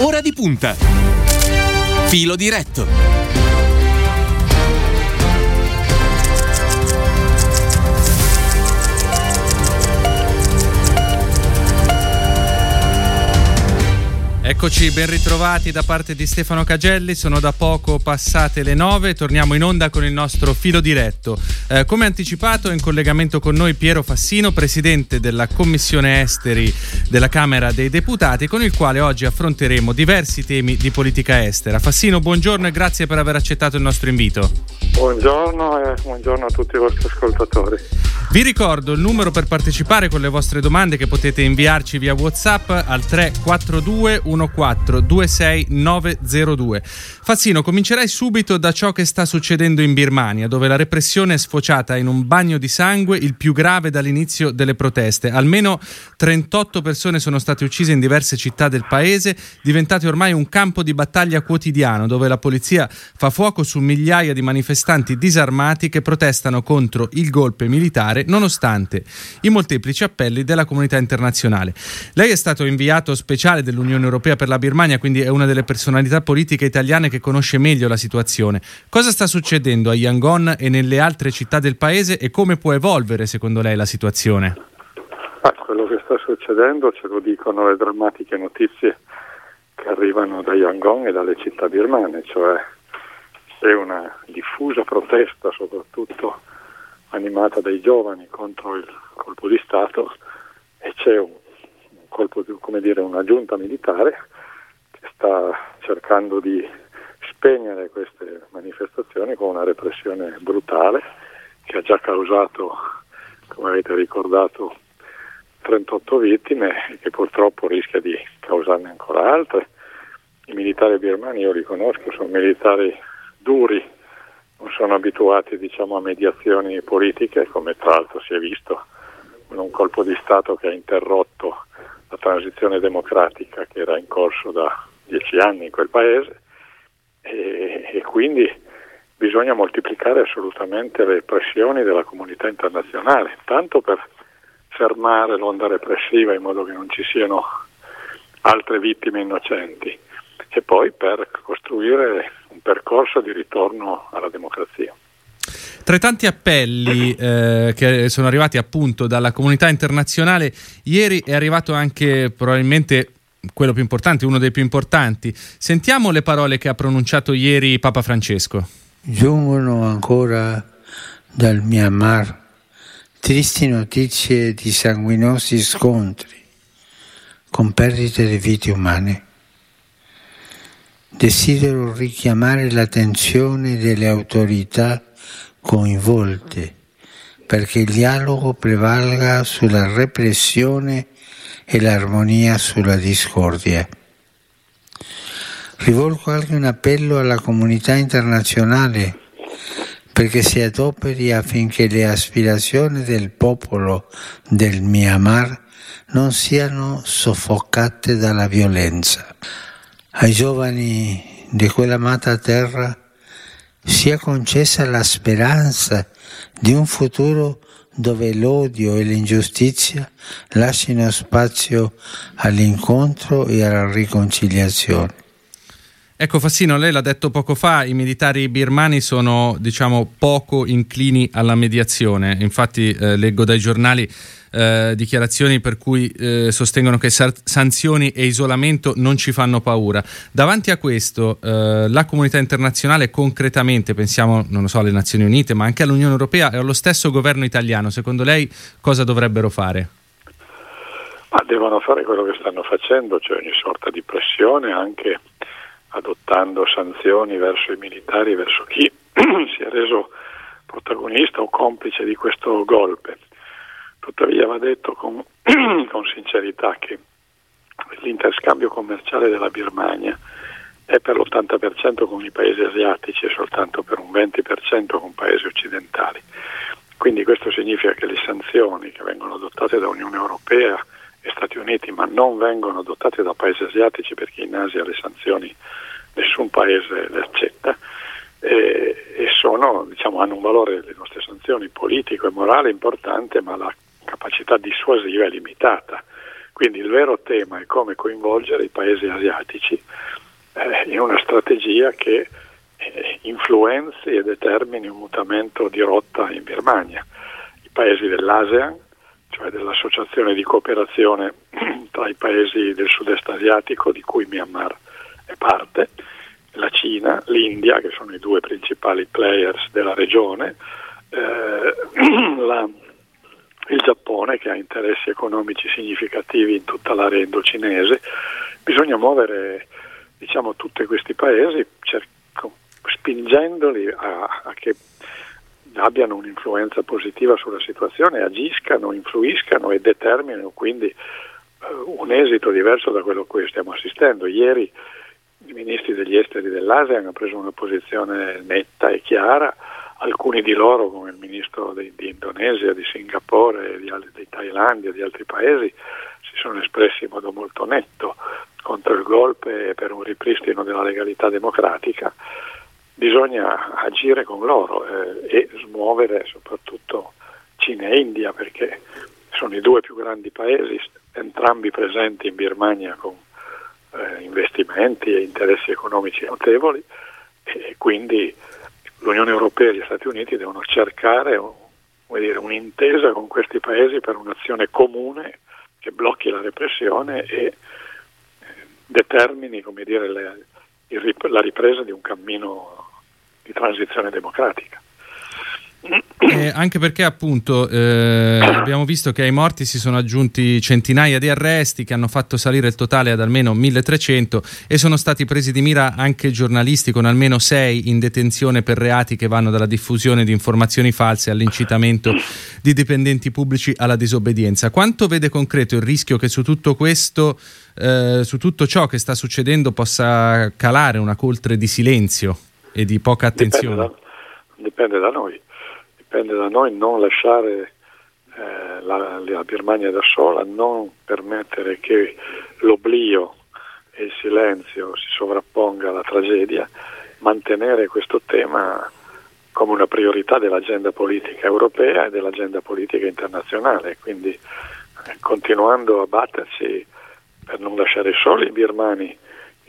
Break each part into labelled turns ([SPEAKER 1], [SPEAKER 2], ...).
[SPEAKER 1] Ora di punta. Filo diretto.
[SPEAKER 2] Eccoci, ben ritrovati da parte di Stefano Cagelli, sono da poco passate le nove, torniamo in onda con il nostro filo diretto. Eh, come anticipato in collegamento con noi Piero Fassino, presidente della Commissione Esteri della Camera dei Deputati, con il quale oggi affronteremo diversi temi di politica estera. Fassino, buongiorno e grazie per aver accettato il nostro invito.
[SPEAKER 3] Buongiorno e buongiorno a tutti i vostri ascoltatori.
[SPEAKER 2] Vi ricordo il numero per partecipare con le vostre domande che potete inviarci via WhatsApp al 342 14 26902. Fazzino, comincerei subito da ciò che sta succedendo in Birmania, dove la repressione è sfociata in un bagno di sangue, il più grave dall'inizio delle proteste. Almeno 38 persone sono state uccise in diverse città del paese, diventate ormai un campo di battaglia quotidiano, dove la polizia fa fuoco su migliaia di manifestanti disarmati che protestano contro il golpe militare, nonostante i molteplici appelli della comunità internazionale. Lei è stato inviato speciale dell'Unione Europea per la Birmania, quindi è una delle personalità politiche italiane che conosce meglio la situazione. Cosa sta succedendo a Yangon e nelle altre città del paese e come può evolvere secondo lei la situazione?
[SPEAKER 3] Ah, quello che sta succedendo ce lo dicono le drammatiche notizie che arrivano da Yangon e dalle città birmane, cioè c'è una diffusa protesta, soprattutto animata dai giovani contro il colpo di Stato e c'è un colpo come dire, una giunta militare che sta cercando di spegnere queste manifestazioni con una repressione brutale che ha già causato, come avete ricordato, 38 vittime e che purtroppo rischia di causarne ancora altre. I militari birmani, io li conosco, sono militari duri, non sono abituati diciamo, a mediazioni politiche, come tra l'altro si è visto con un colpo di Stato che ha interrotto la transizione democratica che era in corso da dieci anni in quel paese e, e quindi bisogna moltiplicare assolutamente le pressioni della comunità internazionale, tanto per fermare l'onda repressiva in modo che non ci siano altre vittime innocenti e poi per costruire un percorso di ritorno alla democrazia.
[SPEAKER 2] Tra i tanti appelli eh, che sono arrivati appunto dalla comunità internazionale, ieri è arrivato anche probabilmente quello più importante, uno dei più importanti. Sentiamo le parole che ha pronunciato ieri Papa Francesco.
[SPEAKER 4] Giungono ancora dal Myanmar tristi notizie di sanguinosi scontri con perdite di vite umane. Desidero richiamare l'attenzione delle autorità coinvolte perché il dialogo prevalga sulla repressione e l'armonia sulla discordia. Rivolgo anche un appello alla comunità internazionale perché si adoperi affinché le aspirazioni del popolo del Myanmar non siano soffocate dalla violenza. Ai giovani di quell'amata terra sia concessa la speranza di un futuro dove l'odio e l'ingiustizia lasciano spazio all'incontro e alla riconciliazione.
[SPEAKER 2] Ecco Fassino, lei l'ha detto poco fa, i militari birmani sono diciamo poco inclini alla mediazione, infatti eh, leggo dai giornali eh, dichiarazioni per cui eh, sostengono che sa- sanzioni e isolamento non ci fanno paura. Davanti a questo, eh, la comunità internazionale concretamente, pensiamo, non so, alle Nazioni Unite, ma anche all'Unione Europea e allo stesso governo italiano, secondo lei cosa dovrebbero fare?
[SPEAKER 3] Ma devono fare quello che stanno facendo, cioè ogni sorta di pressione, anche adottando sanzioni verso i militari, verso chi si è reso protagonista o complice di questo golpe. Tuttavia va detto con, con sincerità che l'interscambio commerciale della Birmania è per l'80% con i paesi asiatici e soltanto per un 20% con paesi occidentali. Quindi questo significa che le sanzioni che vengono adottate da Unione Europea e Stati Uniti, ma non vengono adottate da paesi asiatici perché in Asia le sanzioni nessun paese le accetta e, e sono, diciamo, hanno un valore le nostre sanzioni politico e morale importante, ma la capacità dissuasiva è limitata. Quindi il vero tema è come coinvolgere i paesi asiatici eh, in una strategia che eh, influenzi e determini un mutamento di rotta in Birmania. I paesi dell'ASEAN, cioè dell'associazione di cooperazione tra i paesi del sud-est asiatico di cui Myanmar è parte, la Cina, l'India, che sono i due principali players della regione, eh, la, il Giappone, che ha interessi economici significativi in tutta l'area indocinese. Bisogna muovere diciamo, tutti questi paesi cer- spingendoli a, a che abbiano un'influenza positiva sulla situazione, agiscano, influiscano e determinino quindi uh, un esito diverso da quello a cui stiamo assistendo. Ieri i ministri degli esteri dell'Asia hanno preso una posizione netta e chiara, alcuni di loro come il ministro di, di Indonesia, di Singapore, di, di Thailandia di altri paesi si sono espressi in modo molto netto contro il golpe e per un ripristino della legalità democratica. Bisogna agire con loro eh, e smuovere soprattutto Cina e India perché sono i due più grandi paesi, entrambi presenti in Birmania con eh, investimenti e interessi economici notevoli e quindi l'Unione Europea e gli Stati Uniti devono cercare dire, un'intesa con questi paesi per un'azione comune che blocchi la repressione e eh, determini dire, le, la ripresa di un cammino di transizione democratica.
[SPEAKER 2] Eh, anche perché appunto eh, abbiamo visto che ai morti si sono aggiunti centinaia di arresti che hanno fatto salire il totale ad almeno 1300 e sono stati presi di mira anche giornalisti con almeno sei in detenzione per reati che vanno dalla diffusione di informazioni false all'incitamento di dipendenti pubblici alla disobbedienza. Quanto vede concreto il rischio che su tutto questo, eh, su tutto ciò che sta succedendo possa calare una coltre di silenzio e di poca attenzione?
[SPEAKER 3] Dipende da, dipende da noi dipende da noi non lasciare eh, la, la, Birmania da sola, non permettere che l'oblio e il silenzio si sovrapponga alla tragedia, mantenere questo tema come una priorità dell'agenda politica europea e dell'agenda politica internazionale, quindi eh, continuando a batterci per non lasciare soli i birmani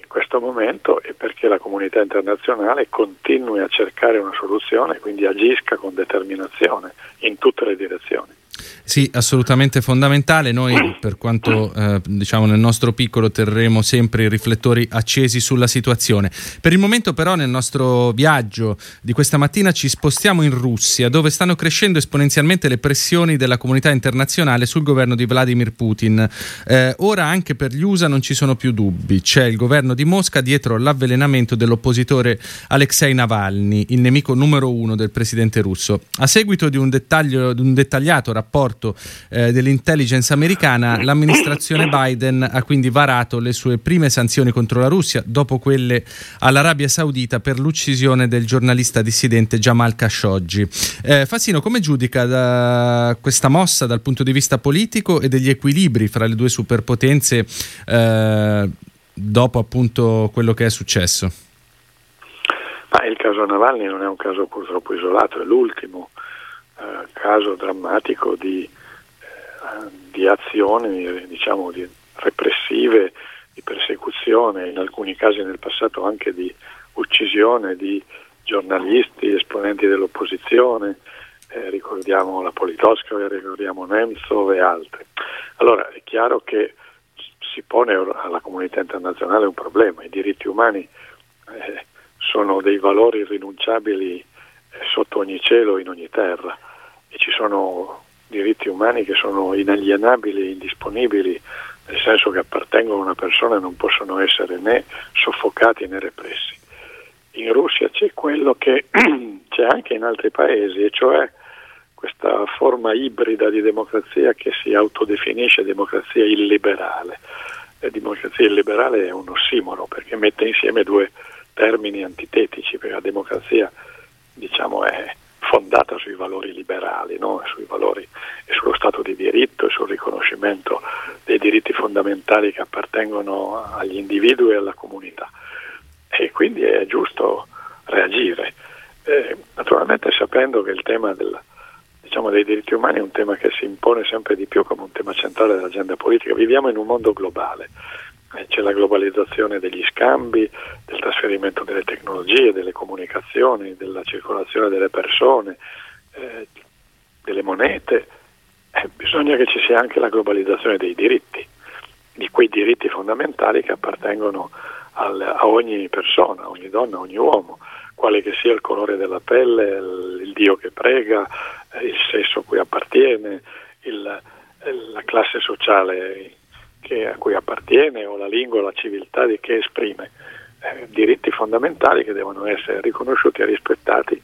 [SPEAKER 3] questo momento e perché la comunità internazionale continui a cercare una soluzione, quindi agisca con determinazione in tutte le direzioni.
[SPEAKER 2] Sì, assolutamente fondamentale. Noi, per quanto eh, diciamo nel nostro piccolo, terremo sempre i riflettori accesi sulla situazione. Per il momento, però, nel nostro viaggio di questa mattina ci spostiamo in Russia, dove stanno crescendo esponenzialmente le pressioni della comunità internazionale sul governo di Vladimir Putin. Eh, ora anche per gli USA non ci sono più dubbi. C'è il governo di Mosca dietro l'avvelenamento dell'oppositore Alexei Navalny, il nemico numero uno del presidente russo. A seguito di un, di un dettagliato rapporto rapporto eh, dell'intelligence americana, l'amministrazione Biden ha quindi varato le sue prime sanzioni contro la Russia dopo quelle all'Arabia Saudita per l'uccisione del giornalista dissidente Jamal Khashoggi. Eh, Fassino, come giudica questa mossa dal punto di vista politico e degli equilibri fra le due superpotenze eh, dopo appunto quello che è successo?
[SPEAKER 3] Ma il caso Navalny non è un caso purtroppo isolato, è l'ultimo eh, caso drammatico di, eh, di azioni diciamo, di repressive, di persecuzione, in alcuni casi nel passato anche di uccisione di giornalisti, esponenti dell'opposizione, eh, ricordiamo la Politkovskaya, ricordiamo Nemtsov e altri. Allora è chiaro che si pone alla comunità internazionale un problema, i diritti umani eh, sono dei valori irrinunciabili eh, sotto ogni cielo, in ogni terra e ci sono diritti umani che sono inalienabili indisponibili, nel senso che appartengono a una persona e non possono essere né soffocati né repressi. In Russia c'è quello che c'è anche in altri paesi, e cioè questa forma ibrida di democrazia che si autodefinisce democrazia illiberale. La democrazia illiberale è un ossimoro perché mette insieme due termini antitetici, perché la democrazia diciamo, è fondata sui valori liberali, no? sui valori e sullo Stato di diritto e sul riconoscimento dei diritti fondamentali che appartengono agli individui e alla comunità. E quindi è giusto reagire, eh, naturalmente sapendo che il tema del, diciamo, dei diritti umani è un tema che si impone sempre di più come un tema centrale dell'agenda politica. Viviamo in un mondo globale, c'è la globalizzazione degli scambi, del trasferimento delle tecnologie, delle comunicazioni, della circolazione delle persone, eh, delle monete. Eh, bisogna che ci sia anche la globalizzazione dei diritti, di quei diritti fondamentali che appartengono al, a ogni persona, a ogni donna, a ogni uomo quale che sia il colore della pelle, il, il Dio che prega, eh, il sesso a cui appartiene, il, la classe sociale a cui appartiene o la lingua, la civiltà di che esprime. Eh, diritti fondamentali che devono essere riconosciuti e rispettati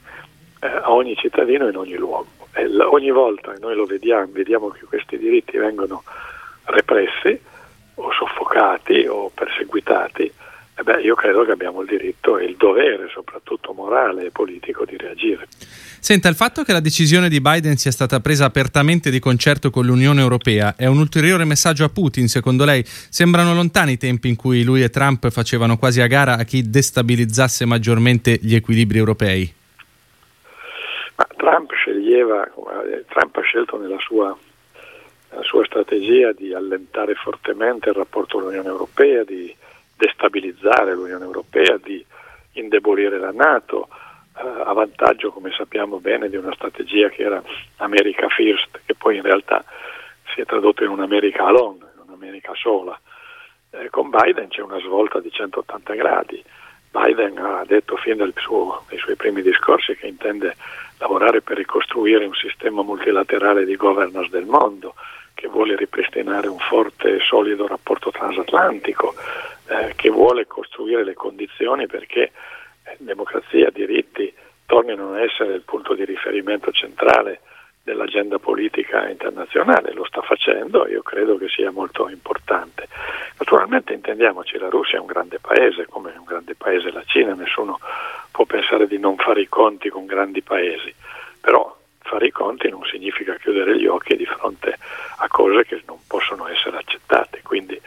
[SPEAKER 3] eh, a ogni cittadino in ogni luogo. L- ogni volta, e noi lo vediamo, vediamo che questi diritti vengono repressi o soffocati o perseguitati, eh beh, io credo che abbiamo il diritto e il dovere, soprattutto morale e politico, di reagire.
[SPEAKER 2] Senta, il fatto che la decisione di Biden sia stata presa apertamente di concerto con l'Unione Europea è un ulteriore messaggio a Putin, secondo lei? Sembrano lontani i tempi in cui lui e Trump facevano quasi a gara a chi destabilizzasse maggiormente gli equilibri europei?
[SPEAKER 3] Ma Trump sceglieva, Trump ha scelto nella sua, nella sua strategia di allentare fortemente il rapporto con l'Unione Europea, di destabilizzare l'Unione Europea, di indebolire la Nato, eh, a vantaggio, come sappiamo bene, di una strategia che era America First, che poi in realtà si è tradotto in un'America alone, in un'America sola. Eh, con Biden c'è una svolta di 180 gradi. Biden ha detto fin dai suoi primi discorsi che intende lavorare per ricostruire un sistema multilaterale di governance del mondo, che vuole ripristinare un forte e solido rapporto transatlantico, eh, che vuole costruire le condizioni perché eh, democrazia, diritti tornino a essere il punto di riferimento centrale dell'agenda politica internazionale, lo sta facendo e io credo che sia molto importante. Naturalmente intendiamoci, la Russia è un grande paese, come è un grande paese la Cina, nessuno può pensare di non fare i conti con grandi paesi, però fare i conti non significa chiudere gli occhi di fronte a cose che non possono essere accettate, quindi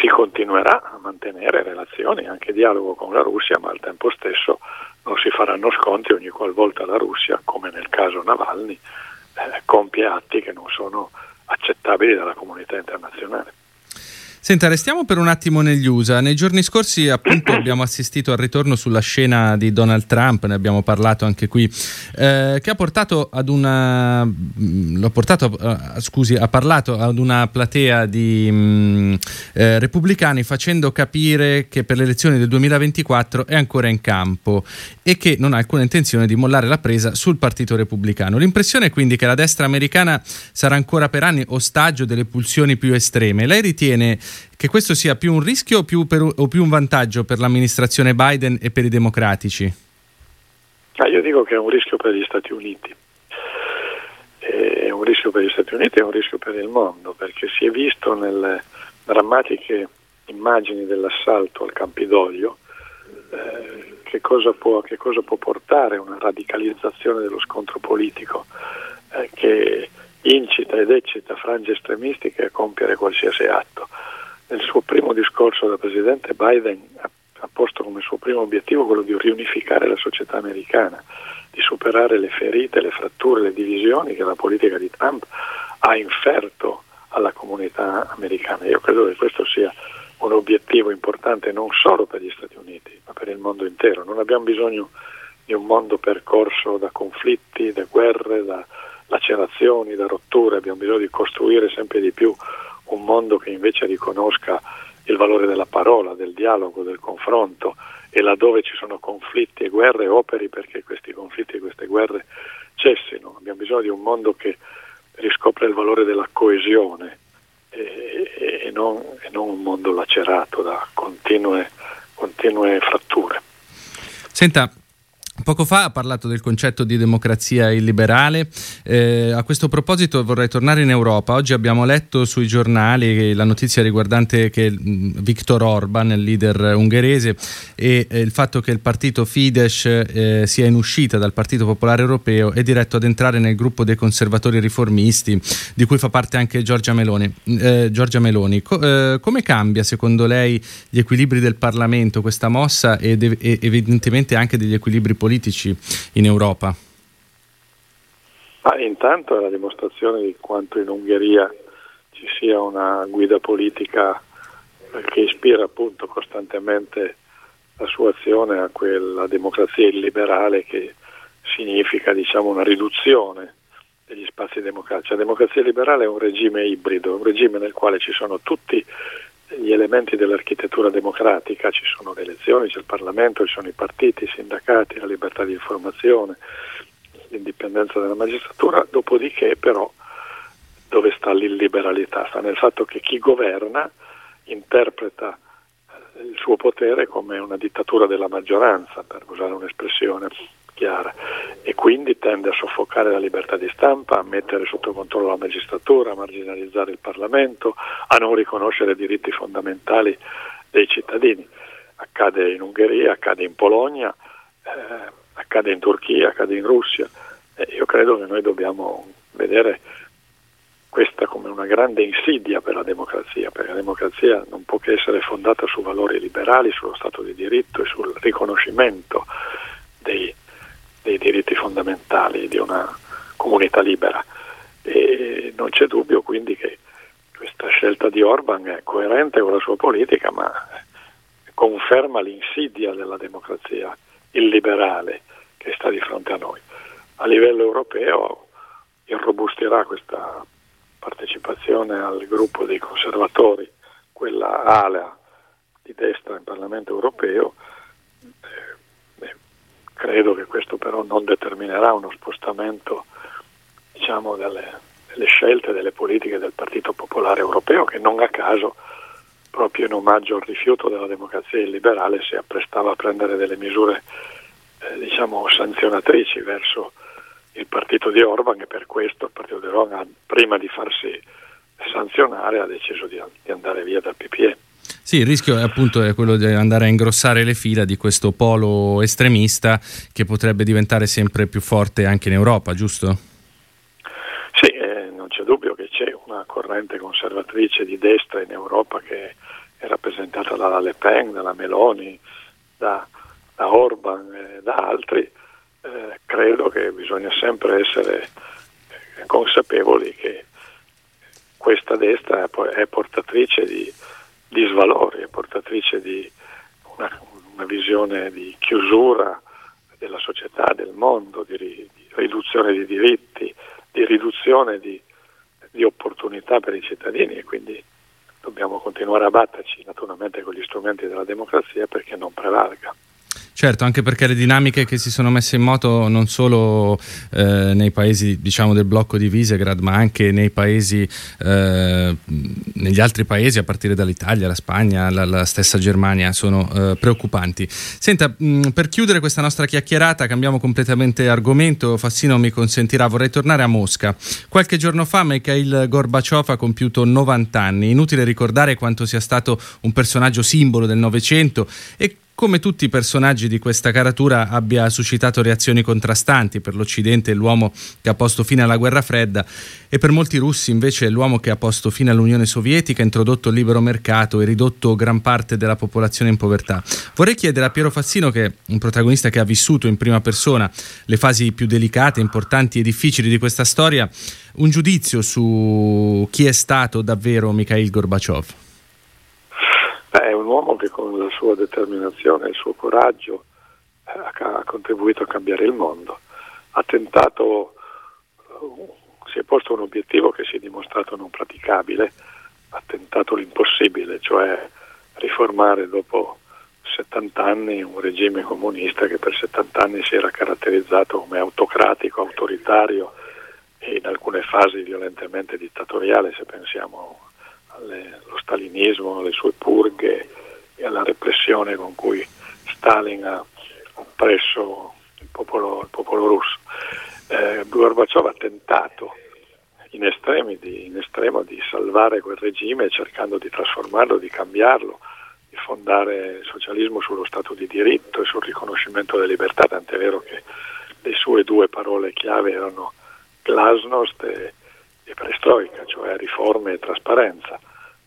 [SPEAKER 3] si continuerà a mantenere relazioni, anche dialogo con la Russia, ma al tempo stesso non si faranno sconti ogni qualvolta la Russia, come nel caso Navalny, eh, compie atti che non sono accettabili dalla comunità internazionale.
[SPEAKER 2] Senta, restiamo per un attimo negli USA. Nei giorni scorsi appunto abbiamo assistito al ritorno sulla scena di Donald Trump, ne abbiamo parlato anche qui, eh, che ha portato ad una mm, l'ho portato, uh, scusi, ha parlato ad una platea di um, eh, repubblicani facendo capire che per le elezioni del 2024 è ancora in campo e che non ha alcuna intenzione di mollare la presa sul Partito Repubblicano. L'impressione è quindi che la destra americana sarà ancora per anni ostaggio delle pulsioni più estreme. Lei ritiene che questo sia più un rischio o più, per, o più un vantaggio per l'amministrazione Biden e per i democratici?
[SPEAKER 3] Ah, io dico che è un rischio per gli Stati Uniti. È un rischio per gli Stati Uniti e un rischio per il mondo, perché si è visto nelle drammatiche immagini dell'assalto al Campidoglio eh, che, cosa può, che, cosa può, portare una radicalizzazione dello scontro politico eh, che incita ed eccita frange estremistiche a compiere qualsiasi atto. Nel suo primo discorso da Presidente Biden ha, posto come suo primo obiettivo quello di riunificare la società americana, di superare le ferite, le fratture, le divisioni che la politica di Trump ha inferto alla comunità americana. Io credo che questo sia un obiettivo importante non solo per gli Stati Uniti, ma per il mondo intero. Non abbiamo bisogno di un mondo percorso da conflitti, da guerre, da lacerazioni, da rotture, abbiamo bisogno di costruire sempre di più un mondo che invece riconosca il valore della parola, del dialogo, del confronto e laddove ci sono conflitti e guerre operi perché questi conflitti e queste guerre cessino. Abbiamo bisogno di un mondo che riscopre il valore della coesione e, e, non, e non, un mondo lacerato da continue, continue fratture.
[SPEAKER 2] Senta, Poco fa ha parlato del concetto di democrazia illiberale. Eh, a questo proposito vorrei tornare in Europa. Oggi abbiamo letto sui giornali la notizia riguardante che Viktor Orban, il leader ungherese, e eh, il fatto che il partito Fidesz eh, sia in uscita dal Partito Popolare Europeo è diretto ad entrare nel gruppo dei conservatori riformisti, di cui fa parte anche Giorgia Meloni. Eh, Giorgia Meloni. Co- eh, come cambia secondo lei gli equilibri del Parlamento questa mossa ed ev- evidentemente anche degli equilibri politici? Politici in Europa?
[SPEAKER 3] Ma intanto è la dimostrazione di quanto in Ungheria ci sia una guida politica che ispira appunto costantemente la sua azione a quella democrazia illiberale che significa diciamo, una riduzione degli spazi democratici. La democrazia liberale è un regime ibrido, un regime nel quale ci sono tutti gli elementi dell'architettura democratica, ci sono le elezioni, c'è il Parlamento, ci sono i partiti, i sindacati, la libertà di informazione, l'indipendenza della magistratura, dopodiché però dove sta l'illiberalità? Sta nel fatto che chi governa interpreta eh, il suo potere come una dittatura della maggioranza, per usare un'espressione chiara, e quindi tende a soffocare la libertà di stampa, a mettere sotto controllo la magistratura, a marginalizzare il Parlamento, a non riconoscere i diritti fondamentali dei cittadini. Accade in Ungheria, accade in Polonia, eh, accade in Turchia, accade in Russia. E io credo che noi dobbiamo vedere questa come una grande insidia per la democrazia, perché la democrazia non può che essere fondata su valori liberali, sullo Stato di diritto e sul riconoscimento dei, dei diritti fondamentali di una comunità libera. E non c'è dubbio quindi che questa scelta di Orban è coerente con la sua politica, ma conferma l'insidia della democrazia illiberale che sta di fronte a noi. A livello europeo irrobustirà questa partecipazione al gruppo dei conservatori, quella ala di destra in Parlamento europeo, eh, credo che questo però non determinerà uno spostamento diciamo, delle, delle, scelte, delle politiche del Partito Popolare Europeo che non a caso, proprio in omaggio al rifiuto della democrazia illiberale, si apprestava a prendere delle misure eh, diciamo, sanzionatrici verso il partito di Orban e per questo il partito di Orban prima di farsi sanzionare ha deciso di, di andare via dal PPE.
[SPEAKER 2] Sì, il rischio è appunto è quello di andare a ingrossare le fila di questo polo estremista che potrebbe diventare sempre più forte anche in Europa, giusto?
[SPEAKER 3] Sì, eh, non c'è dubbio che c'è una corrente conservatrice di destra in Europa che è rappresentata dalla Le Pen, dalla Meloni, da, da Orban e da altri, eh, credo che bisogna sempre essere consapevoli che questa destra è portatrice di, di svalori, è portatrice di una, una, visione di chiusura della società, del mondo, di, di riduzione di diritti, di riduzione di, di opportunità per i cittadini e quindi dobbiamo continuare a batterci naturalmente con gli strumenti della democrazia perché non prevalga.
[SPEAKER 2] Certo, anche perché le dinamiche che si sono messe in moto non solo eh, nei paesi diciamo, del blocco di Visegrad, ma anche nei paesi, eh, negli altri paesi, a partire dall'Italia, la Spagna, la, la stessa Germania, sono eh, preoccupanti. Senta, mh, per chiudere questa nostra chiacchierata, cambiamo completamente argomento. Fassino mi consentirà, vorrei tornare a Mosca. Qualche giorno fa Mikhail Gorbaciov ha compiuto 90 anni. Inutile ricordare quanto sia stato un personaggio simbolo del Novecento e come tutti i personaggi di questa caratura abbia suscitato reazioni contrastanti. Per l'Occidente l'uomo che ha posto fine alla guerra fredda e per molti russi invece l'uomo che ha posto fine all'Unione Sovietica, introdotto il libero mercato e ridotto gran parte della popolazione in povertà. Vorrei chiedere a Piero Fassino, che è un protagonista che ha vissuto in prima persona le fasi più delicate, importanti e difficili di questa storia, un giudizio su chi è stato davvero Mikhail Gorbaciov.
[SPEAKER 3] È un uomo che con la sua determinazione e il suo coraggio eh, ha contribuito a cambiare il mondo. Ha tentato, eh, si è posto un obiettivo che si è dimostrato non praticabile, ha tentato l'impossibile, cioè riformare dopo 70 anni un regime comunista che per 70 anni si era caratterizzato come autocratico, autoritario e in alcune fasi violentemente dittatoriale, se pensiamo allo stalinismo, alle sue purghe e alla repressione con cui Stalin ha oppresso il popolo, il popolo russo. Eh, Gorbaciov ha tentato in, di, in estremo di salvare quel regime cercando di trasformarlo, di cambiarlo, di fondare il socialismo sullo Stato di diritto e sul riconoscimento delle libertà, tant'è vero che le sue due parole chiave erano glasnost e e perestroica, cioè riforme e trasparenza.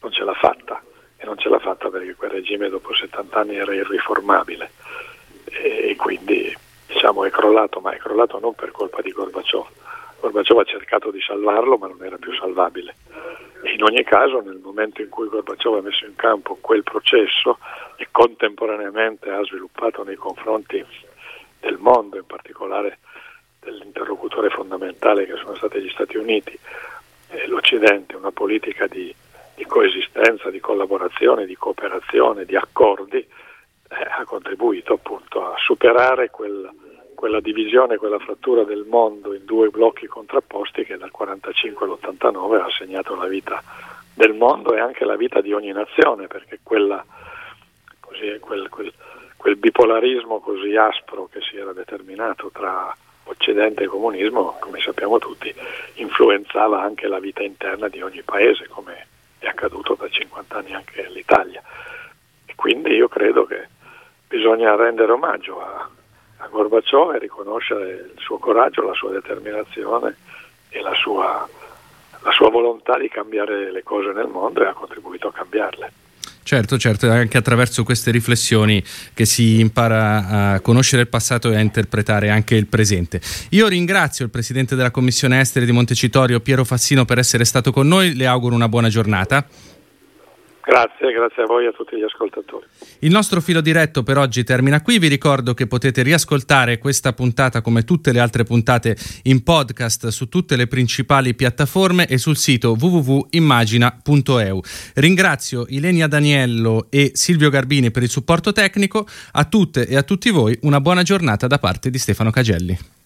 [SPEAKER 3] Non ce l'ha fatta e non ce l'ha fatta perché quel regime dopo 70 anni era irriformabile e quindi diciamo è crollato, ma è crollato non per colpa di Gorbaciov, Gorbaciov ha cercato di salvarlo ma non era più salvabile. E in ogni caso nel momento in cui Gorbaciov ha messo in campo quel processo e contemporaneamente ha sviluppato nei confronti del mondo, in particolare dell'interlocutore fondamentale che sono stati gli Stati Uniti e l'Occidente, una politica di, di coesistenza, di collaborazione, di cooperazione, di accordi, eh, ha contribuito appunto a superare quel, quella divisione, quella frattura del mondo in due blocchi contrapposti che dal 1945 all'89 ha segnato la vita del mondo e anche la vita di ogni nazione, perché quella, così, quel, quel, quel bipolarismo così aspro che si era determinato tra Occidente e comunismo, come sappiamo tutti, influenzava anche la vita interna di ogni paese, come è accaduto da 50 anni anche all'Italia. E quindi io credo che bisogna rendere omaggio a, a Gorbaciov e riconoscere il suo coraggio, la sua determinazione e la sua, la sua volontà di cambiare le cose nel mondo e ha contribuito a cambiarle.
[SPEAKER 2] Certo, certo, è anche attraverso queste riflessioni che si impara a conoscere il passato e a interpretare anche il presente. Io ringrazio il Presidente della Commissione Estere di Montecitorio, Piero Fassino, per essere stato con noi, le auguro una buona giornata.
[SPEAKER 3] Grazie, grazie a voi e a tutti gli ascoltatori.
[SPEAKER 2] Il nostro filo diretto per oggi termina qui. Vi ricordo che potete riascoltare questa puntata come tutte le altre puntate in podcast su tutte le principali piattaforme e sul sito www.immagina.eu. Ringrazio Ilenia Daniello e Silvio Garbini per il supporto tecnico. A tutte e a tutti voi una buona giornata da parte di Stefano Cagelli.